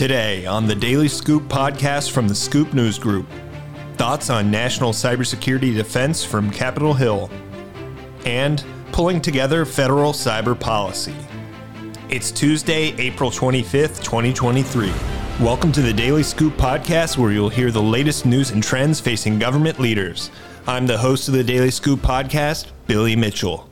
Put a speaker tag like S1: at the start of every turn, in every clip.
S1: Today on the Daily Scoop podcast from the Scoop News Group, thoughts on national cybersecurity defense from Capitol Hill, and pulling together federal cyber policy. It's Tuesday, April 25th, 2023. Welcome to the Daily Scoop podcast, where you'll hear the latest news and trends facing government leaders. I'm the host of the Daily Scoop podcast, Billy Mitchell.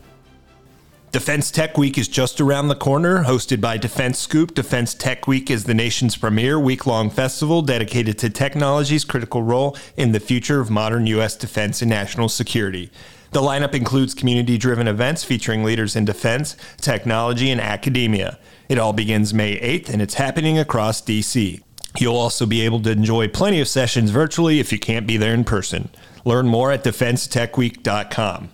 S1: Defense Tech Week is just around the corner. Hosted by Defense Scoop, Defense Tech Week is the nation's premier week long festival dedicated to technology's critical role in the future of modern U.S. defense and national security. The lineup includes community driven events featuring leaders in defense, technology, and academia. It all begins May 8th and it's happening across D.C. You'll also be able to enjoy plenty of sessions virtually if you can't be there in person. Learn more at defensetechweek.com.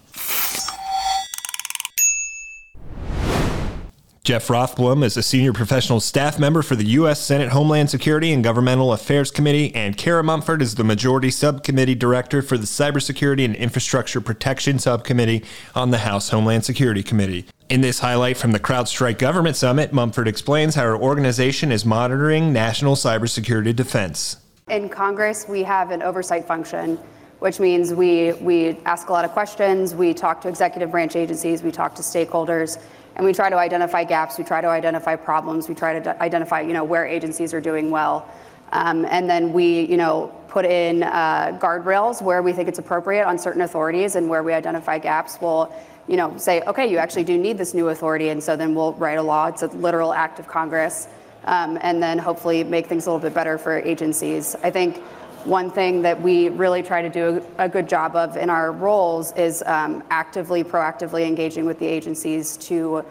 S1: Jeff Rothblum is a senior professional staff member for the U.S. Senate Homeland Security and Governmental Affairs Committee, and Cara Mumford is the Majority Subcommittee Director for the Cybersecurity and Infrastructure Protection Subcommittee on the House Homeland Security Committee. In this highlight from the CrowdStrike Government Summit, Mumford explains how her organization is monitoring national cybersecurity defense.
S2: In Congress, we have an oversight function which means we, we ask a lot of questions, we talk to executive branch agencies, we talk to stakeholders, and we try to identify gaps, we try to identify problems, we try to identify, you know, where agencies are doing well. Um, and then we, you know, put in uh, guardrails where we think it's appropriate on certain authorities and where we identify gaps. We'll, you know, say, okay, you actually do need this new authority, and so then we'll write a law. It's a literal act of Congress, um, and then hopefully make things a little bit better for agencies. I think one thing that we really try to do a, good job of in our roles is um, actively, proactively engaging with the agencies to,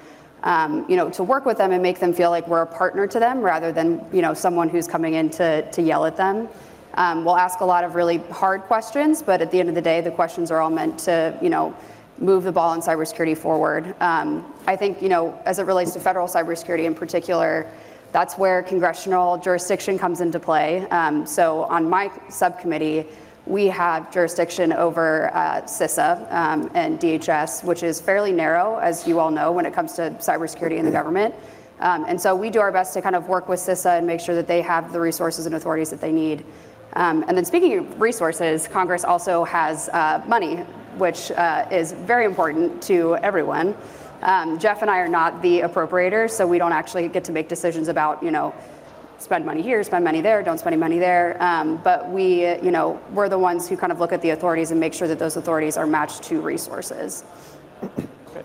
S2: um, you know, to work with them and make them feel like we're a partner to them rather than, you know, someone who's coming in to, to yell at them. Um, we'll ask a lot of really hard questions, but at the end of the day, the questions are all meant to, you know, move the ball in cybersecurity forward. Um, I think, you know, as it relates to federal cybersecurity in particular, that's where congressional jurisdiction comes into play. Um, so on my subcommittee, we have jurisdiction over uh, CISA um, and DHS, which is fairly narrow, as you all know, when it comes to cybersecurity in the government. Um, and so we do our best to kind of work with CISA and make sure that they have the resources and authorities that they need. Um, and then speaking of resources, Congress also has uh, money, which uh, is very important to everyone. Um, Jeff and I are not the appropriators, so we don't actually get to make decisions about, you know, spend money here, spend money there, don't spend any money there. Um, but we, you know, we're the ones who kind of look at the authorities and make sure that those authorities are matched to resources.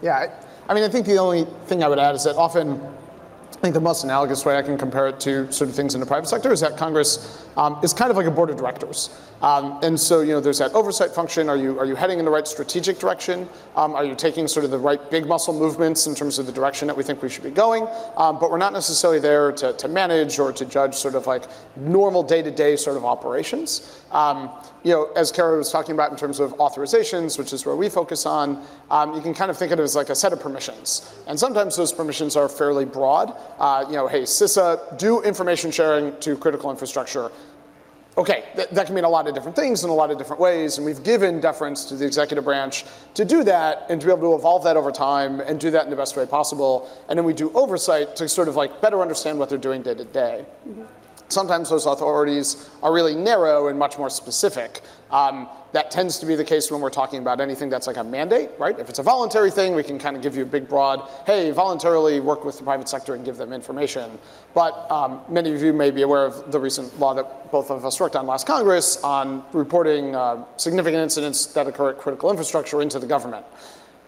S3: Yeah, I mean, I think the only thing I would add is that often I think the most analogous way I can compare it to sort of things in the private sector is that Congress um, is kind of like a board of directors. Um, and so, you know, there's that oversight function. Are you, are you heading in the right strategic direction? Um, are you taking sort of the right big muscle movements in terms of the direction that we think we should be going? Um, but we're not necessarily there to, to manage or to judge sort of like normal day-to-day sort of operations. Um, you know, as Cara was talking about in terms of authorizations, which is where we focus on, um, you can kind of think of it as like a set of permissions. And sometimes those permissions are fairly broad. Uh, you know, hey, CISA, do information sharing to critical infrastructure. Okay, th- that can mean a lot of different things in a lot of different ways, and we've given deference to the executive branch to do that and to be able to evolve that over time and do that in the best way possible. And then we do oversight to sort of like better understand what they're doing day to day. Mm-hmm. Sometimes those authorities are really narrow and much more specific. Um, that tends to be the case when we're talking about anything that's like a mandate, right? If it's a voluntary thing, we can kind of give you a big, broad, hey, voluntarily work with the private sector and give them information. But um, many of you may be aware of the recent law that both of us worked on last Congress on reporting uh, significant incidents that occur at critical infrastructure into the government.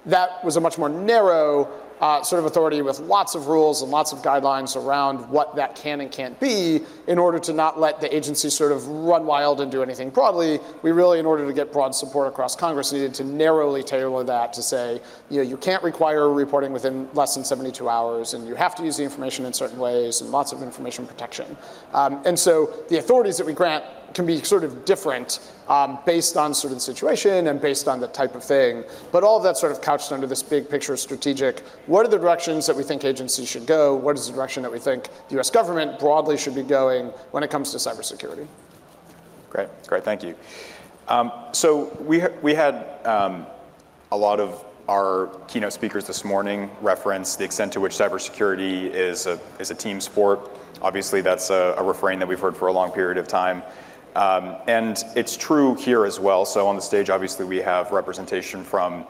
S3: That was a much more narrow uh, sort of authority with lots of rules and lots of guidelines around what that can and can't be in order to not let the agency sort of run wild and do anything broadly. We really, in order to get broad support across Congress, needed to narrowly tailor that to say, you know, you can't require reporting within less than 72 hours, and you have to use the information in certain ways, and lots of information protection. Um, and so the authorities that we grant can be sort of different um, based on sort of situation and based on the type of thing. But all of that sort of couched under this big picture strategic. What are the directions that we think agencies should go? What is the direction that we think the US government broadly should be going when it comes to cybersecurity?
S4: Great, great, thank you. Um, so we, we had um, a lot of our keynote speakers this morning reference the extent to which cybersecurity is a, is a team sport. Obviously, that's a, a refrain that we've heard for a long period of time. Um, and it's true here as well. So on the stage, obviously, we have representation from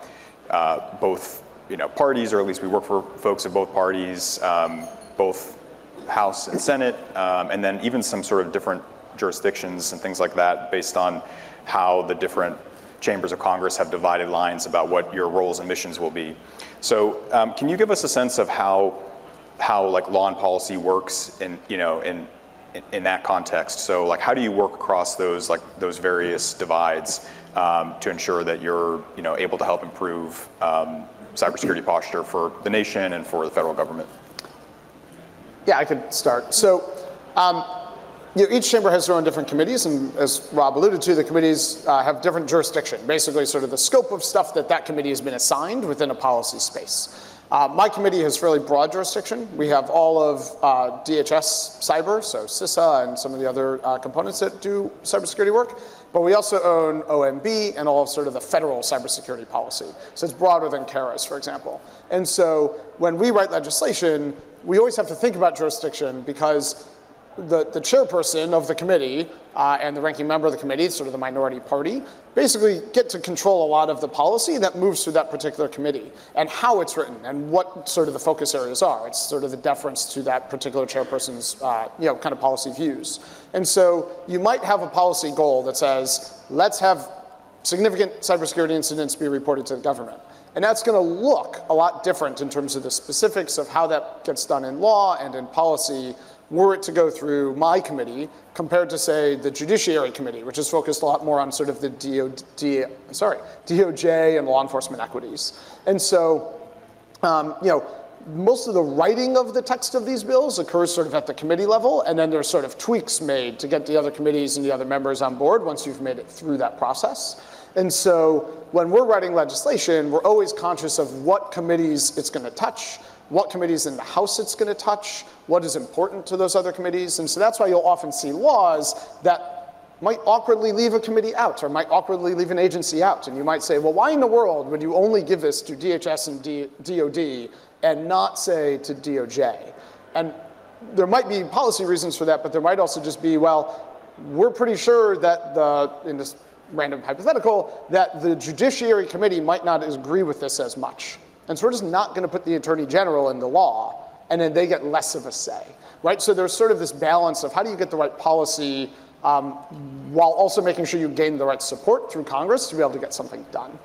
S4: uh, both you know, parties, or at least we work for folks of both parties, um, both House and Senate, um, and then even some sort of different jurisdictions and things like that based on how the different chambers of Congress have divided lines about what your roles and missions will be. So um, can you give us a sense of how how like law and policy works in you know in, in that context? So like how do you work across those like those various divides um, to ensure that you're you know able to help improve um, cybersecurity posture for the nation and for the federal government?
S3: Yeah, I could start. So. Um, you know, each chamber has their own different committees, and as Rob alluded to, the committees uh, have different jurisdiction, basically sort of the scope of stuff that that committee has been assigned within a policy space. Uh, my committee has fairly broad jurisdiction. We have all of uh, DHS cyber, so CISA and some of the other uh, components that do cybersecurity work, but we also own OMB and all of sort of the federal cybersecurity policy. So it's broader than Cara's, for example. And so when we write legislation, we always have to think about jurisdiction because the, the chairperson of the committee uh, and the ranking member of the committee, sort of the minority party, basically get to control a lot of the policy that moves through that particular committee and how it's written and what sort of the focus areas are. It's sort of the deference to that particular chairperson's uh, you know, kind of policy views. And so you might have a policy goal that says, let's have significant cybersecurity incidents be reported to the government. And that's going to look a lot different in terms of the specifics of how that gets done in law and in policy were it to go through my committee compared to, say, the Judiciary Committee, which is focused a lot more on sort of the DO, sorry, DOJ and law enforcement equities. And so, um, you know, most of the writing of the text of these bills occurs sort of at the committee level, and then there's sort of tweaks made to get the other committees and the other members on board once you've made it through that process. And so when we're writing legislation, we're always conscious of what committees it's going to touch, what committees in the House it's going to touch, what is important to those other committees. And so that's why you'll often see laws that might awkwardly leave a committee out or might awkwardly leave an agency out. And you might say, well, why in the world would you only give this to DHS and D- DOD and not say to DOJ? And there might be policy reasons for that, but there might also just be, well, we're pretty sure that the, in this random hypothetical, that the Judiciary Committee might not agree with this as much. And so we're just not going to put the attorney general in the law, and then they get less of a say, right? So there's sort of this balance of how do you get the right policy um, while also making sure you gain the right support through Congress to be able to get something done.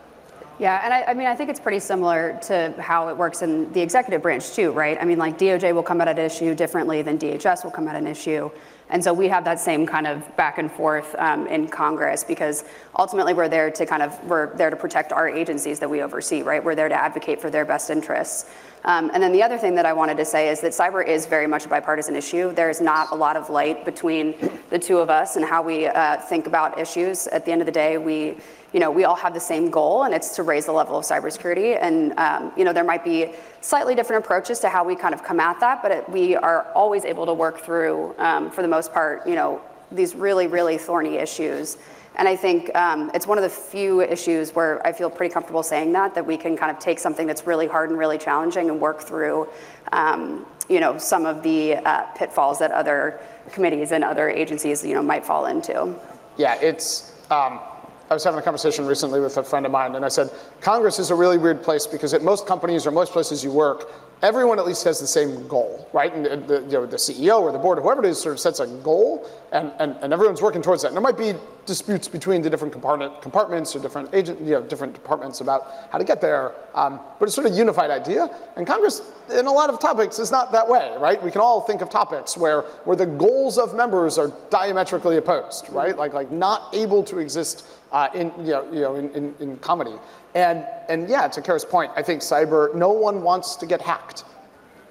S2: Yeah, and I, I, mean, I think it's pretty similar to how it works in the executive branch too, right? I mean, like DOJ will come at an issue differently than DHS will come at an issue. And so we have that same kind of back and forth um, in Congress because ultimately we're there to kind of we're there to protect our agencies that we oversee, right? We're there to advocate for their best interests. Um, and then the other thing that I wanted to say is that cyber is very much a bipartisan issue. There's not a lot of light between the two of us and how we uh, think about issues. At the end of the day, we you know, we all have the same goal, and it's to raise the level of cybersecurity. And um, you know, there might be slightly different approaches to how we kind of come at that, but it, we are always able to work through, um, for the most part, you know, these really, really thorny issues. And I think um, it's one of the few issues where I feel pretty comfortable saying that, that we can kind of take something that's really hard and really challenging and work through, um, you know, some of the uh, pitfalls that other committees and other agencies, you know, might fall into.
S3: Yeah, it's, um, I was having a conversation recently with a friend of mine, and I said, Congress is a really weird place because at most companies or most places you work, everyone at least has the same goal, right? And the, you know, the CEO or the board or whoever it is sort of sets a goal, and, and, and everyone's working towards that. And there might be disputes between the different compartment, compartments or different agent, you know, different departments about how to get there. Um, but it's sort of a unified idea. And Congress, in a lot of topics, is not that way, right? We can all think of topics where where the goals of members are diametrically opposed, right? Like like not able to exist uh, in you know, you know in, in, in comedy. And, and yeah, to Cara's point, I think cyber, no one wants to get hacked,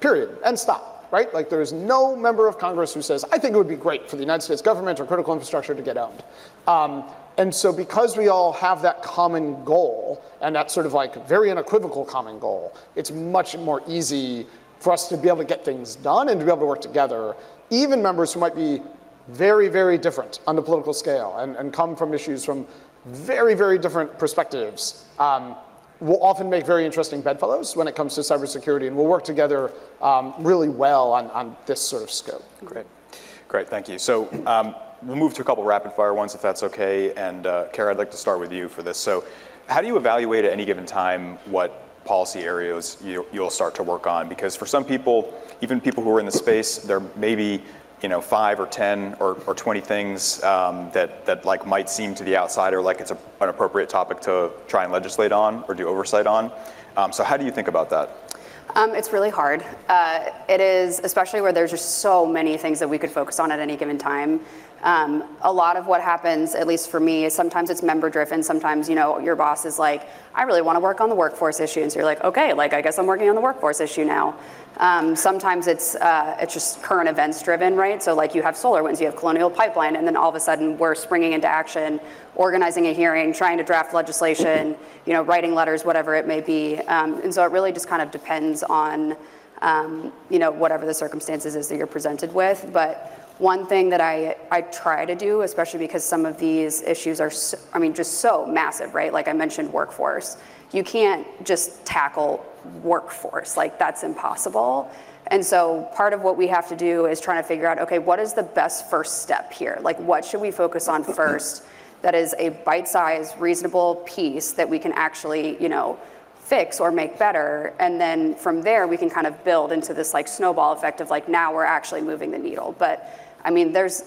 S3: period, and stop, right? Like there's no member of Congress who says, I think it would be great for the United States government or critical infrastructure to get owned. Um, and so because we all have that common goal, and that sort of like very unequivocal common goal, it's much more easy for us to be able to get things done and to be able to work together, even members who might be very, very different on the political scale and, and come from issues from very, very different perspectives. Um, we'll often make very interesting bedfellows when it comes to cybersecurity, and we'll work together um, really well on, on this sort of scope.
S4: Great. Great, thank you. So um, we'll move to a couple rapid fire ones if that's okay. And uh, Cara, I'd like to start with you for this. So how do you evaluate at any given time what policy areas you, you'll start to work on? Because for some people, even people who are in the space, there may be you know, five or 10 or, or 20 things um, that, that like might seem to the outsider like it's a, an appropriate topic to try and legislate on or do oversight on. Um, so how do you think about that?
S2: Um, it's really hard. Uh, it is, especially where there's just so many things that we could focus on at any given time. Um, a lot of what happens, at least for me, is sometimes it's member driven. Sometimes, you know, your boss is like, I really want to work on the workforce issue. And so you're like, okay, like I guess I'm working on the workforce issue now. Um, sometimes it's uh, it's just current events driven, right? So like you have SolarWinds, you have Colonial Pipeline, and then all of a sudden we're springing into action, organizing a hearing, trying to draft legislation, you know, writing letters, whatever it may be. Um, and so it really just kind of depends on, um, you know, whatever the circumstances is that you're presented with. But one thing that I, I try to do, especially because some of these issues are, so, I mean, just so massive, right? Like I mentioned, workforce. You can't just tackle workforce, like that's impossible. And so part of what we have to do is trying to figure out, okay, what is the best first step here? Like what should we focus on first that is a bite-sized, reasonable piece that we can actually, you know, fix or make better and then from there we can kind of build into this like snowball effect of like now we're actually moving the needle but I mean, there's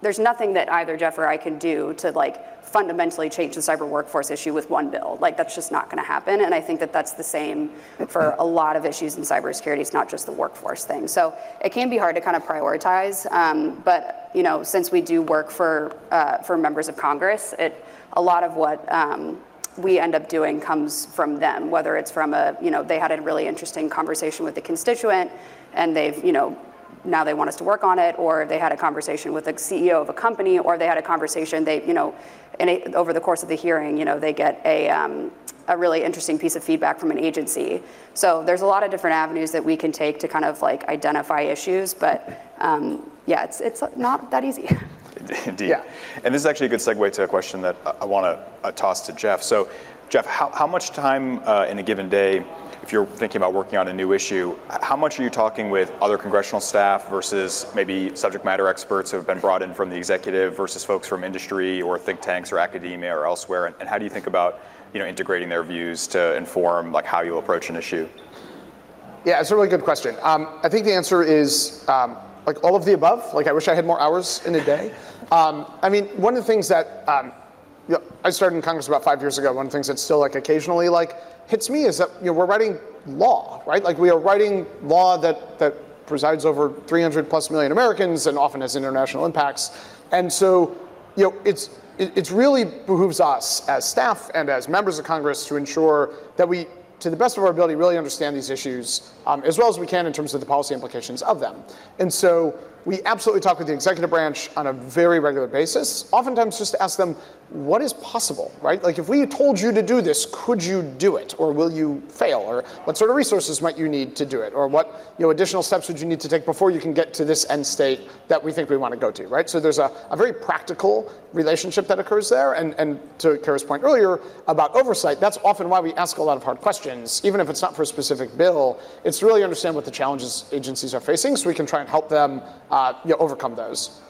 S2: there's nothing that either Jeff or I can do to like fundamentally change the cyber workforce issue with one bill. Like that's just not going to happen. And I think that that's the same for a lot of issues in cybersecurity. It's not just the workforce thing. So it can be hard to kind of prioritize. Um, but you know, since we do work for uh, for members of Congress, it a lot of what um, we end up doing comes from them. Whether it's from a you know they had a really interesting conversation with the constituent, and they've you know now they want us to work on it, or they had a conversation with the CEO of a company, or they had a conversation, they, you know, a, over the course of the hearing, you know, they get a, um, a really interesting piece of feedback from an agency. So there's a lot of different avenues that we can take to kind of like identify issues, but um, yeah, it's, it's not that easy.
S4: Indeed. Yeah. And this is actually a good segue to a question that I want to uh, toss to Jeff. So, Jeff, how, how much time uh, in a given day if you're thinking about working on a new issue, how much are you talking with other congressional staff versus maybe subject matter experts who have been brought in from the executive versus folks from industry or think tanks or academia or elsewhere? And, and how do you think about you know, integrating their views to inform like how you approach an issue?
S3: Yeah, it's a really good question. Um, I think the answer is um, like all of the above. Like I wish I had more hours in a day. Um, I mean, one of the things that um, you know, I started in Congress about five years ago. One of the things that's still like occasionally like hits me is that you know, we're writing law, right? Like we are writing law that, that presides over 300 plus million Americans and often has international impacts. And so, you know, it's, it it's really behooves us as staff and as members of Congress to ensure that we, to the best of our ability, really understand these issues um, as well as we can in terms of the policy implications of them. And so we absolutely talk with the executive branch on a very regular basis, oftentimes just to ask them, what is possible, right? Like if we told you to do this, could you do it? Or will you fail? Or what sort of resources might you need to do it? Or what you know, additional steps would you need to take before you can get to this end state that we think we want to go to, right? So there's a, a very practical relationship that occurs there. And, and to Cara's point earlier about oversight, that's often why we ask a lot of hard questions, even if it's not for a specific bill. It's really understand what the challenges agencies are facing so we can try and help them uh, you know, overcome those.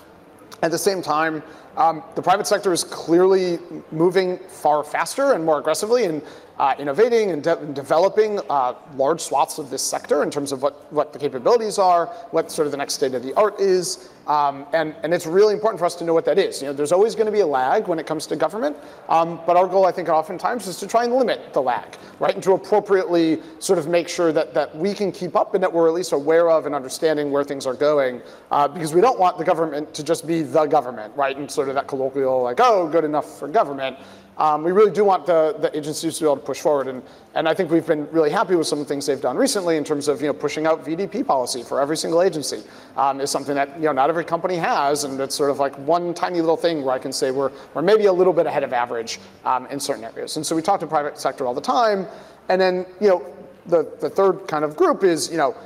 S3: At the same time, um, the private sector is clearly moving far faster and more aggressively in uh, innovating and, de- and developing uh, large swaths of this sector in terms of what, what the capabilities are, what sort of the next state of the art is. Um, and, and it's really important for us to know what that is. You know, there's always going to be a lag when it comes to government, um, but our goal, I think, oftentimes is to try and limit the lag, right, and to appropriately sort of make sure that, that we can keep up and that we're at least aware of and understanding where things are going, uh, because we don't want the government to just be the government, right, and sort of that colloquial, like, oh, good enough for government. Um, we really do want the, the agencies to be able to push forward. And, and I think we've been really happy with some of the things they've done recently in terms of you know, pushing out VDP policy for every single agency um, is something that you know, not every company has. And it's sort of like one tiny little thing where I can say we're, we're maybe a little bit ahead of average um, in certain areas. And so we talk to private sector all the time. And then you know, the, the third kind of group is, you know,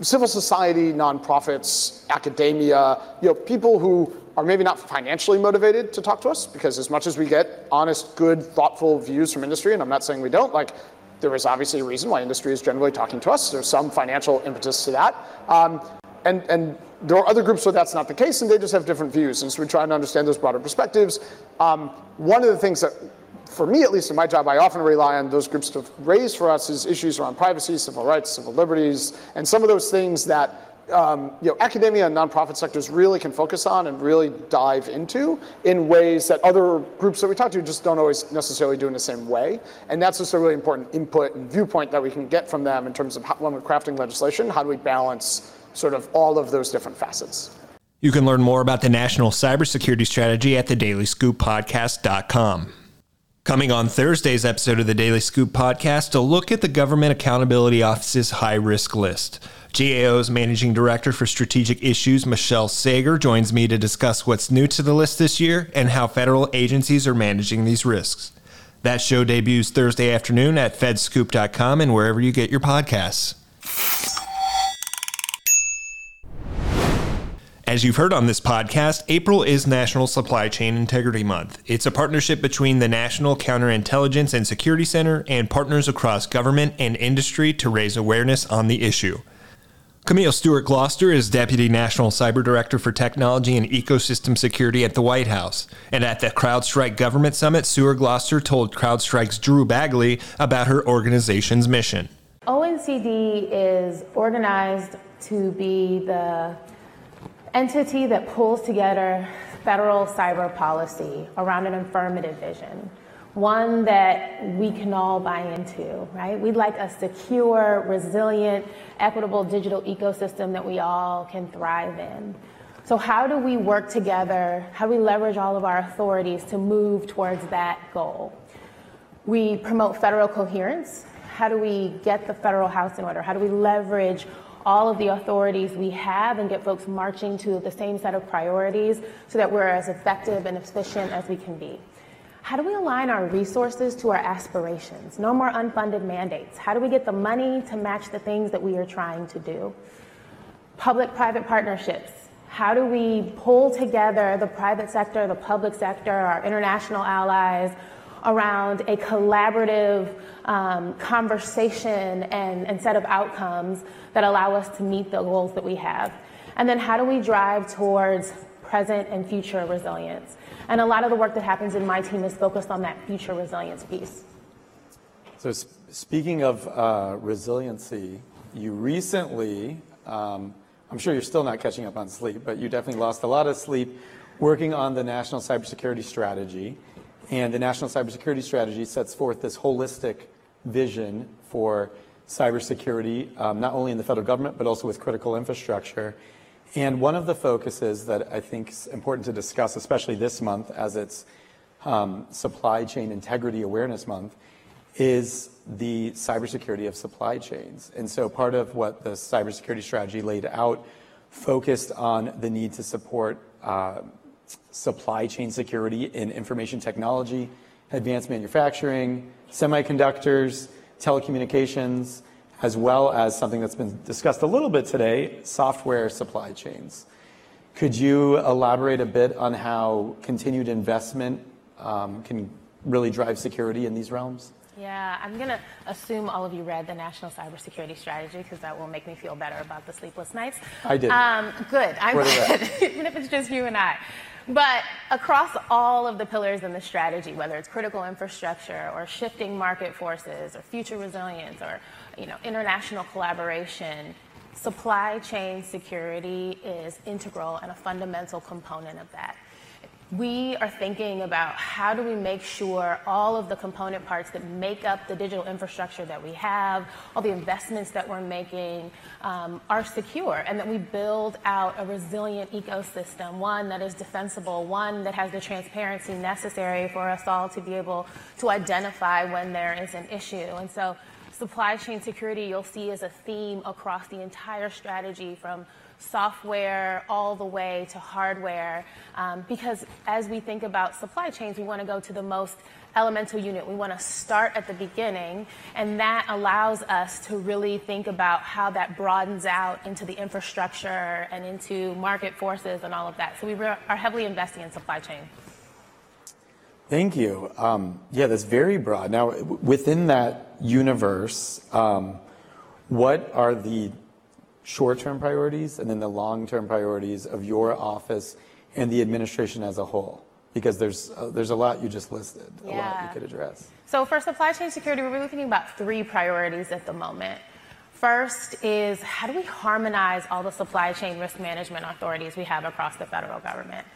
S3: civil society, nonprofits, academia, you know, people who are maybe not financially motivated to talk to us because as much as we get honest, good, thoughtful views from industry, and I'm not saying we don't, like there is obviously a reason why industry is generally talking to us. There's some financial impetus to that. Um, and, and there are other groups where that's not the case, and they just have different views. And so we try to understand those broader perspectives. Um, one of the things that, for me at least in my job, I often rely on those groups to raise for us is issues around privacy, civil rights, civil liberties, and some of those things that um, you know, academia and nonprofit sectors really can focus on and really dive into in ways that other groups that we talk to just don't always necessarily do in the same way. And that's just a really important input and viewpoint that we can get from them in terms of how, when we're crafting legislation, how do we balance sort of all of those different facets.
S1: You can learn more about the national cybersecurity strategy at thedailyscooppodcast.com. Coming on Thursday's episode of the Daily Scoop podcast, a look at the Government Accountability Office's high risk list. GAO's Managing Director for Strategic Issues, Michelle Sager, joins me to discuss what's new to the list this year and how federal agencies are managing these risks. That show debuts Thursday afternoon at fedscoop.com and wherever you get your podcasts. As you've heard on this podcast, April is National Supply Chain Integrity Month. It's a partnership between the National Counterintelligence and Security Center and partners across government and industry to raise awareness on the issue. Camille Stewart Gloster is Deputy National Cyber Director for Technology and Ecosystem Security at the White House. And at the CrowdStrike Government Summit, Stewart Gloster told CrowdStrike's Drew Bagley about her organization's mission.
S5: ONCD is organized to be the entity that pulls together federal cyber policy around an affirmative vision one that we can all buy into, right? We'd like a secure, resilient, equitable digital ecosystem that we all can thrive in. So, how do we work together? How do we leverage all of our authorities to move towards that goal? We promote federal coherence. How do we get the federal house in order? How do we leverage all of the authorities we have and get folks marching to the same set of priorities so that we're as effective and efficient as we can be? How do we align our resources to our aspirations? No more unfunded mandates. How do we get the money to match the things that we are trying to do? Public private partnerships. How do we pull together the private sector, the public sector, our international allies around a collaborative um, conversation and, and set of outcomes that allow us to meet the goals that we have? And then how do we drive towards present and future resilience? And a lot of the work that happens in my team is focused on that future resilience piece.
S6: So, speaking of uh, resiliency, you recently, um, I'm sure you're still not catching up on sleep, but you definitely lost a lot of sleep working on the National Cybersecurity Strategy. And the National Cybersecurity Strategy sets forth this holistic vision for cybersecurity, um, not only in the federal government, but also with critical infrastructure. And one of the focuses that I think is important to discuss, especially this month as it's um, Supply Chain Integrity Awareness Month, is the cybersecurity of supply chains. And so part of what the cybersecurity strategy laid out focused on the need to support uh, supply chain security in information technology, advanced manufacturing, semiconductors, telecommunications, as well as something that's been discussed a little bit today, software supply chains. Could you elaborate a bit on how continued investment um, can really drive security in these realms?
S5: Yeah, I'm going to assume all of you read the National Cybersecurity Strategy because that will make me feel better about the sleepless nights.
S6: I did. Um,
S5: good. I'm good, even if it's just you and I. But across all of the pillars in the strategy, whether it's critical infrastructure or shifting market forces or future resilience or you know, international collaboration, supply chain security is integral and a fundamental component of that. We are thinking about how do we make sure all of the component parts that make up the digital infrastructure that we have, all the investments that we're making, um, are secure, and that we build out a resilient ecosystem, one that is defensible, one that has the transparency necessary for us all to be able to identify when there is an issue. And so supply chain security you'll see as a theme across the entire strategy from software all the way to hardware. Um, because as we think about supply chains, we want to go to the most elemental unit. We want to start at the beginning, and that allows us to really think about how that broadens out into the infrastructure and into market forces and all of that. So we are heavily investing in supply chain.
S6: Thank you. Um, yeah, that's very broad. Now, within that universe, um, what are the short-term priorities and then the long-term priorities of your office and the administration as a whole? Because there's uh, there's a lot you just listed, a lot you could address.
S5: So for supply chain security, we're really thinking about three priorities at the moment. First is how do we harmonize all the supply chain risk management authorities we have across the federal government?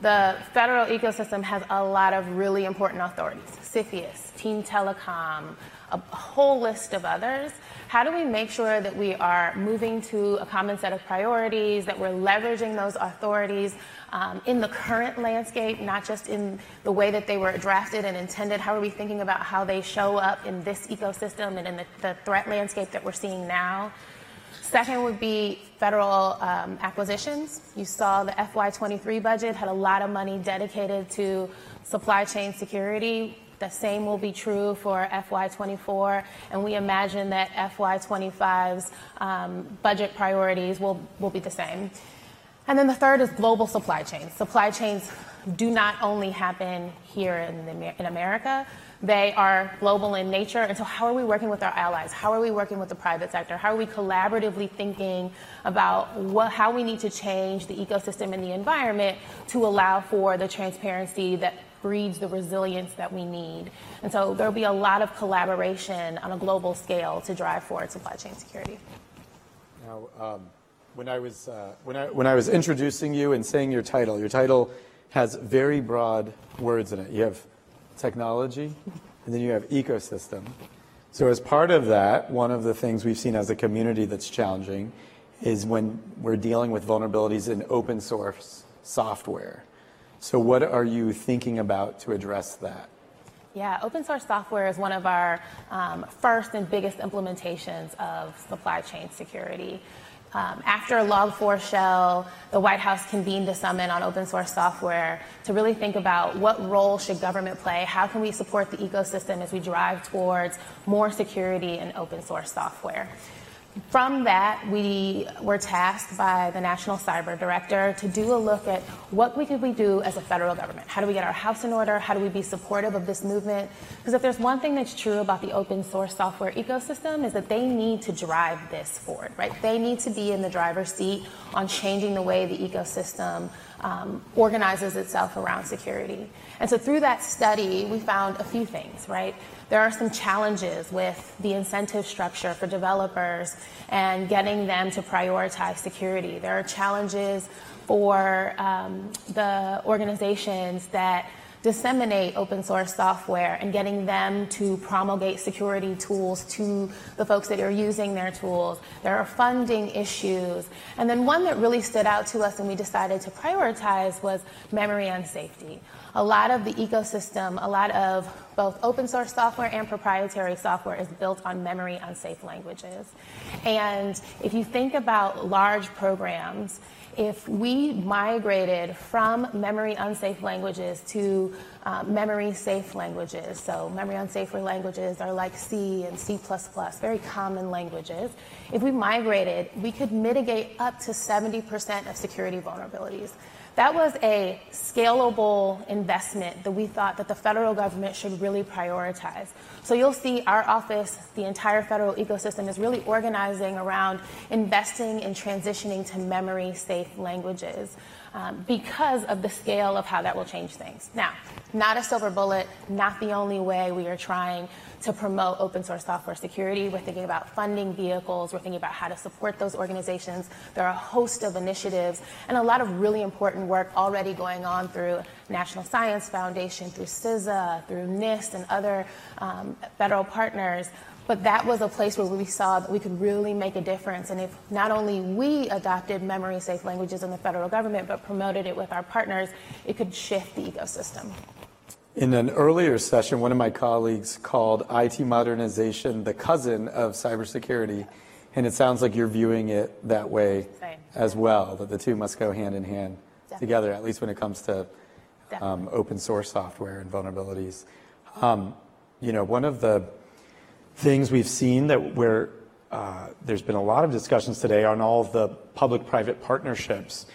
S5: The federal ecosystem has a lot of really important authorities, CFIUS, Team Telecom, a whole list of others. How do we make sure that we are moving to a common set of priorities, that we're leveraging those authorities um, in the current landscape, not just in the way that they were drafted and intended? How are we thinking about how they show up in this ecosystem and in the, the threat landscape that we're seeing now? Second would be federal um, acquisitions. You saw the FY23 budget had a lot of money dedicated to supply chain security. The same will be true for FY24, and we imagine that FY25's um, budget priorities will, will be the same. And then the third is global supply chains. Supply chains do not only happen here in, the, in America, they are global in nature. And so, how are we working with our allies? How are we working with the private sector? How are we collaboratively thinking about what, how we need to change the ecosystem and the environment to allow for the transparency that breeds the resilience that we need? And so, there'll be a lot of collaboration on a global scale to drive forward supply chain security.
S6: Now, um, when I was uh, when I when I was introducing you and saying your title, your title has very broad words in it. You have technology, and then you have ecosystem. So as part of that, one of the things we've seen as a community that's challenging is when we're dealing with vulnerabilities in open source software. So what are you thinking about to address that?
S5: Yeah, open source software is one of our um, first and biggest implementations of supply chain security. Um, after Log4Shell, the White House convened a summit on open source software to really think about what role should government play, how can we support the ecosystem as we drive towards more security in open source software. From that, we were tasked by the National Cyber Director to do a look at what we could we do as a federal government. How do we get our house in order? How do we be supportive of this movement? Because if there's one thing that's true about the open source software ecosystem is that they need to drive this forward, right? They need to be in the driver's seat on changing the way the ecosystem um, organizes itself around security. And so through that study, we found a few things, right? There are some challenges with the incentive structure for developers and getting them to prioritize security. There are challenges for um, the organizations that disseminate open source software and getting them to promulgate security tools to the folks that are using their tools. There are funding issues. And then one that really stood out to us and we decided to prioritize was memory and safety. A lot of the ecosystem, a lot of both open source software and proprietary software is built on memory unsafe languages. And if you think about large programs, if we migrated from memory unsafe languages to uh, memory safe languages, so memory unsafe languages are like C and C, very common languages. If we migrated, we could mitigate up to 70% of security vulnerabilities. That was a scalable investment that we thought that the federal government should really prioritize. So you'll see our office, the entire federal ecosystem is really organizing around investing in transitioning to memory safe languages um, because of the scale of how that will change things. Now, not a silver bullet, not the only way we are trying to promote open source software security. We're thinking about funding vehicles, we're thinking about how to support those organizations. There are a host of initiatives and a lot of really important work already going on through National Science Foundation, through CISA, through NIST, and other um, federal partners but that was a place where we saw that we could really make a difference. And if not only we adopted memory safe languages in the federal government, but promoted it with our partners, it could shift the ecosystem.
S6: In an earlier session, one of my colleagues called IT modernization the cousin of cybersecurity. And it sounds like you're viewing it that way
S5: Same.
S6: as well, that the two must go hand in hand
S5: Definitely.
S6: together, at least when it comes to um, open source software and vulnerabilities. Um, you know, one of the things we've seen that where uh, there's been a lot of discussions today on all of the public-private partnerships.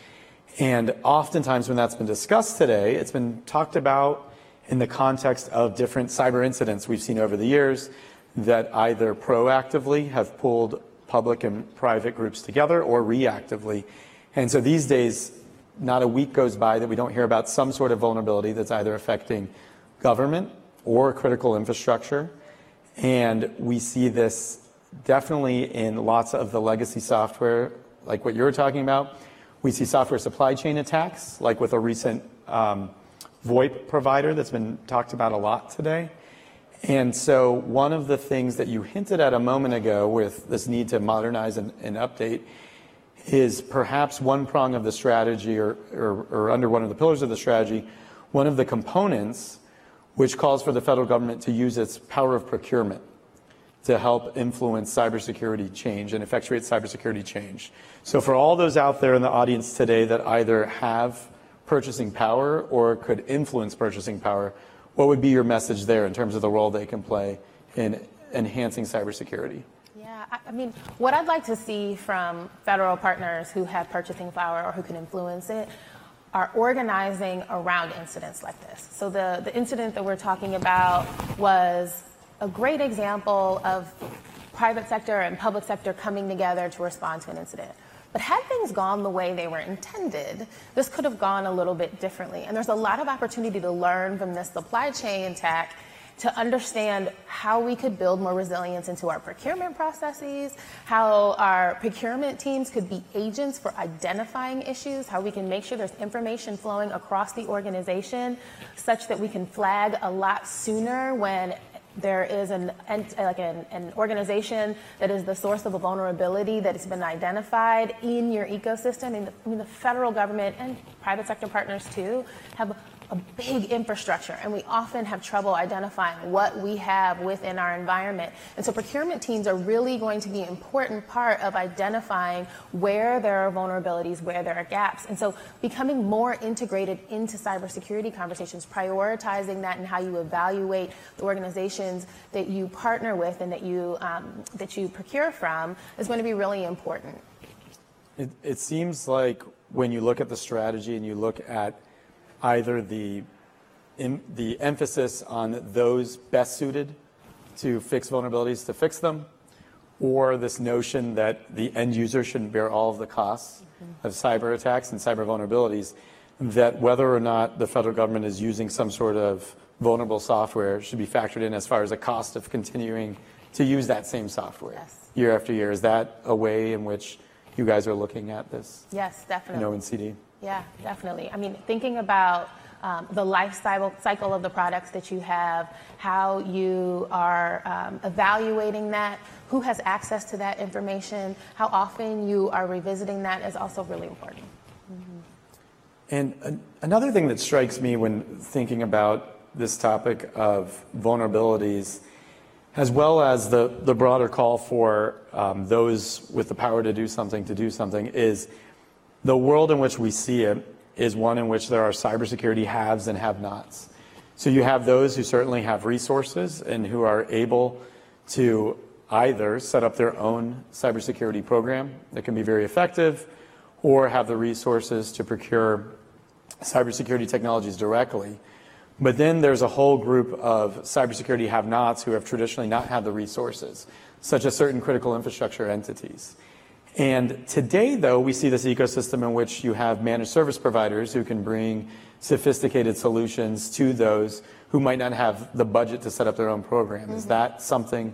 S6: And oftentimes when that's been discussed today, it's been talked about in the context of different cyber incidents we've seen over the years that either proactively have pulled public and private groups together or reactively. And so these days, not a week goes by that we don't hear about some sort of vulnerability that's either affecting government or critical infrastructure. And we see this definitely in lots of the legacy software, like what you were talking about. We see software supply chain attacks, like with a recent um, VoIP provider that's been talked about a lot today. And so, one of the things that you hinted at a moment ago with this need to modernize and, update is perhaps one prong of the strategy, or, or, or under one of the pillars of the strategy, one of the components which calls for the federal government to use its power of procurement to help influence cybersecurity change and effectuate cybersecurity change. So, for all those out there in the audience today that either have purchasing power or could influence purchasing power, what would be your message there in terms of the role they can play in enhancing cybersecurity?
S5: Yeah, I, mean, what I'd like to see from federal partners who have purchasing power or who can influence it are organizing around incidents like this. So the, the incident that we're talking about was a great example of private sector and public sector coming together to respond to an incident. But had things gone the way they were intended, this could have gone a little bit differently. And there's a lot of opportunity to learn from this supply chain attack to understand how we could build more resilience into our procurement processes, how our procurement teams could be agents for identifying issues, how we can make sure there's information flowing across the organization such that we can flag a lot sooner when there is an like an, an, organization that is the source of a vulnerability that has been identified in your ecosystem. Mean, the, I mean, the federal government and private sector partners too have a big infrastructure, and we often have trouble identifying what we have within our environment. And so, procurement teams are really going to be an important part of identifying where there are vulnerabilities, where there are gaps. And so, becoming more integrated into cybersecurity conversations, prioritizing that and how you evaluate the organizations that you partner with and that you um, that you procure from is going to be really important.
S6: It, it seems like when you look at the strategy and you look at either the, emphasis on those best suited to fix vulnerabilities to fix them, or this notion that the end user shouldn't bear all of the costs mm-hmm. of cyber attacks and cyber vulnerabilities, that whether or not the federal government is using some sort of vulnerable software should be factored in as far as the cost of continuing to use that same software
S5: yes.
S6: year after year. Is that a way in which you guys are looking at this?
S5: Yes, definitely.
S6: In ONCD?
S5: Yeah, definitely. I mean, thinking about um, the life cycle of the products that you have, how you are um, evaluating that, who has access to that information, how often you are revisiting that is also really important.
S6: Mm-hmm. And another thing that strikes me when thinking about this topic of vulnerabilities, as well as the, the broader call for um, those with the power to do something to do something, is the world in which we see it is one in which there are cybersecurity haves and have nots. So you have those who certainly have resources and who are able to either set up their own cybersecurity program that can be very effective or have the resources to procure cybersecurity technologies directly. But then there's a whole group of cybersecurity have nots who have traditionally not had the resources, such as certain critical infrastructure entities. And today, though, we see this ecosystem in which you have managed service providers who can bring sophisticated solutions to those who might not have the budget to set up their own program. Mm-hmm. Is that something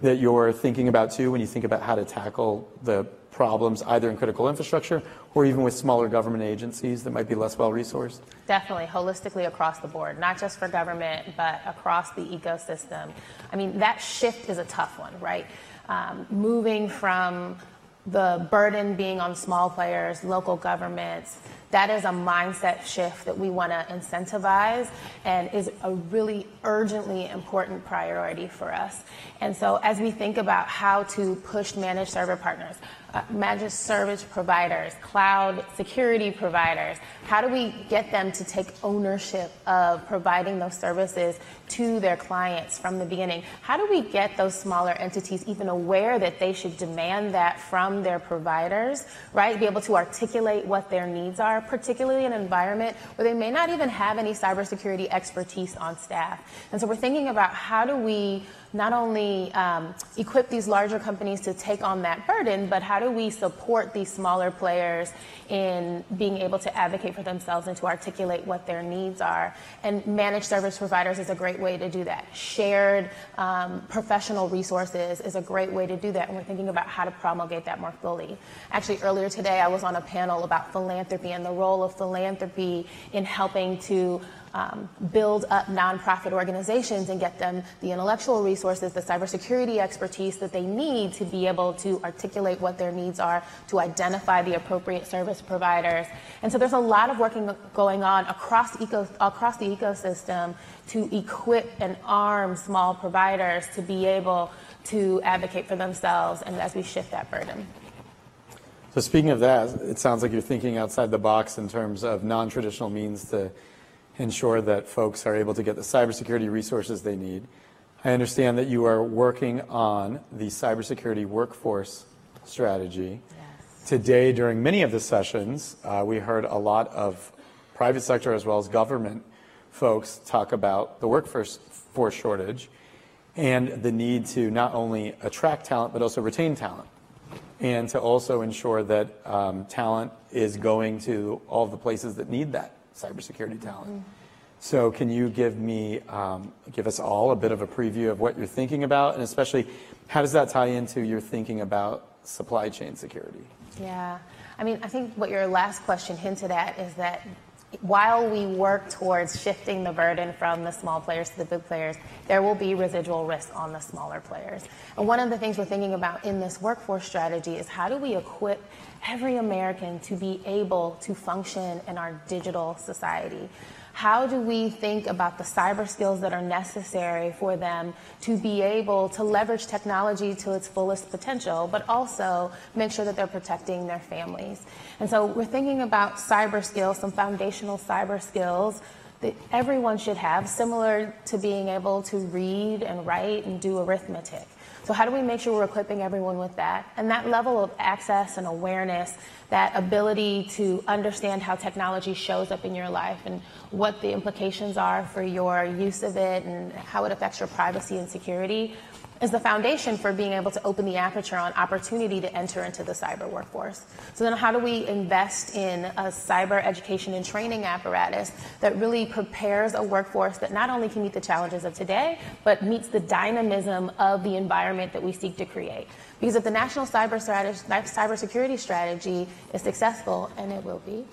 S6: that you're thinking about too when you think about how to tackle the problems either in critical infrastructure or even with smaller government agencies that might be less well resourced?
S5: Definitely, holistically across the board, not just for government, but across the ecosystem. I mean, that shift is a tough one, right? Um, moving from the burden being on small players, local governments, that is a mindset shift that we want to incentivize and is a really urgently important priority for us. And so, as we think about how to push managed server partners, Uh, managed service providers, cloud security providers, how do we get them to take ownership of providing those services to their clients from the beginning? How do we get those smaller entities even aware that they should demand that from their providers, right? Be able to articulate what their needs are, particularly in an environment where they may not even have any cybersecurity expertise on staff. And so we're thinking about how do we not only um, equip these larger companies to take on that burden, but how do we support these smaller players in being able to advocate for themselves and to articulate what their needs are? And managed service providers is a great way to do that. Shared um, professional resources is a great way to do that, and we're thinking about how to promulgate that more fully. Actually, earlier today, I was on a panel about philanthropy and the role of philanthropy in helping to um, build up nonprofit organizations and get them the intellectual resources, the cybersecurity expertise that they need to be able to articulate what their needs are, to identify the appropriate service providers. And so there's a lot of working going on across, eco, across the ecosystem to equip and arm small providers to be able to advocate for themselves and as we shift that burden.
S6: So speaking of that, it sounds like you're thinking outside the box in terms of non-traditional means to ensure that folks are able to get the cybersecurity resources they need. I understand that you are working on the cybersecurity workforce strategy. Yes. Today, during many of the sessions, uh, we heard a lot of private sector as well as government folks talk about the workforce shortage and the need to not only attract talent but also retain talent and to also ensure that um, talent is going to all the places that need that cybersecurity talent. Mm-hmm. So can you give me, um, give us all a bit of a preview of what you're thinking about, and especially how does that tie into your thinking about supply chain security?
S5: Yeah, I mean, I think what your last question hinted at is that while we work towards shifting the burden from the small players to the big players, there will be residual risk on the smaller players. And one of the things we're thinking about in this workforce strategy is how do we equip every American to be able to function in our digital society? How do we think about the cyber skills that are necessary for them to be able to leverage technology to its fullest potential, but also make sure that they're protecting their families? And so we're thinking about cyber skills, some foundational cyber skills that everyone should have, similar to being able to read and write and do arithmetic. So, how do we make sure we're equipping everyone with that? And that level of access and awareness, that ability to understand how technology shows up in your life and what the implications are for your use of it and how it affects your privacy and security is the foundation for being able to open the aperture on opportunity to enter into the cyber workforce. So then how do we invest in a cyber education and training apparatus that really prepares a workforce that not only can meet the challenges of today, but meets the dynamism of the environment that we seek to create? Because if the national cyber strategy, cybersecurity strategy is successful, and it will be,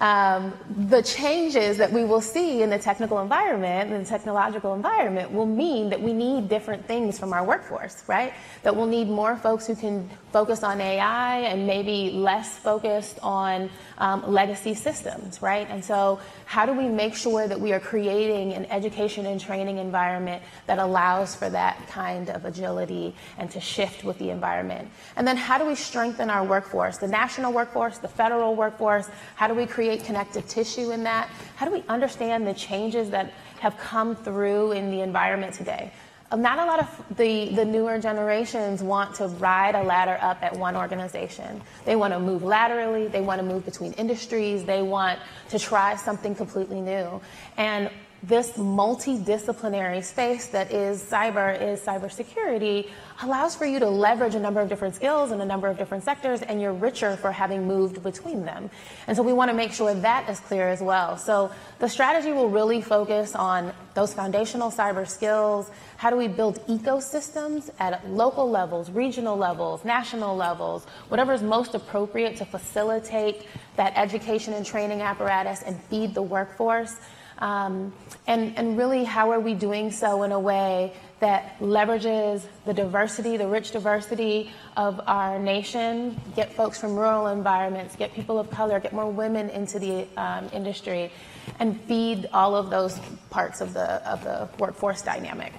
S5: um, the changes that we will see in the technical environment and the technological environment will mean that we need different things from our workforce, right? That we'll need more folks who can focus on AI and maybe less focused on um, legacy systems, right? And so, how do we make sure that we are creating an education and training environment that allows for that kind of agility and to shift with the environment? And then, how do we strengthen our workforce, the national workforce, the federal workforce? How do we create connective tissue in that? How do we understand the changes that have come through in the environment today? Um, not a lot of the, the newer generations want to ride a ladder up at one organization. They want to move laterally, they want to move between industries, they want to try something completely new. And this multidisciplinary space that is cyber is cybersecurity allows for you to leverage a number of different skills in a number of different sectors and you're richer for having moved between them. And so we want to make sure that is clear as well. So the strategy will really focus on those foundational cyber skills. How do we build ecosystems at local levels, regional levels, national levels, whatever is most appropriate to facilitate that education and training apparatus and feed the workforce Um, and, and really, how are we doing so in a way that leverages the diversity, the rich diversity of our nation, get folks from rural environments, get people of color, get more women into the um, industry, and feed all of those parts of the, of the workforce dynamic.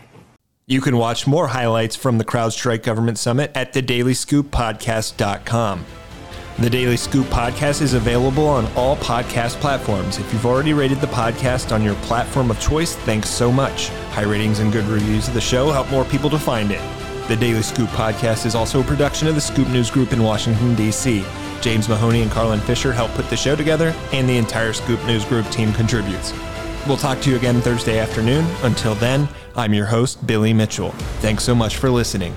S1: You can watch more highlights from the CrowdStrike Government Summit at thedailyscooppodcast.com. The Daily Scoop podcast is available on all podcast platforms. If you've already rated the podcast on your platform of choice, thanks so much. High ratings and good reviews of the show help more people to find it. The Daily Scoop podcast is also a production of the Scoop News Group in Washington, D.C. James Mahoney and Carlin Fisher help put the show together, and the entire Scoop News Group team contributes. We'll talk to you again Thursday afternoon. Until then, I'm your host, Billy Mitchell. Thanks so much for listening.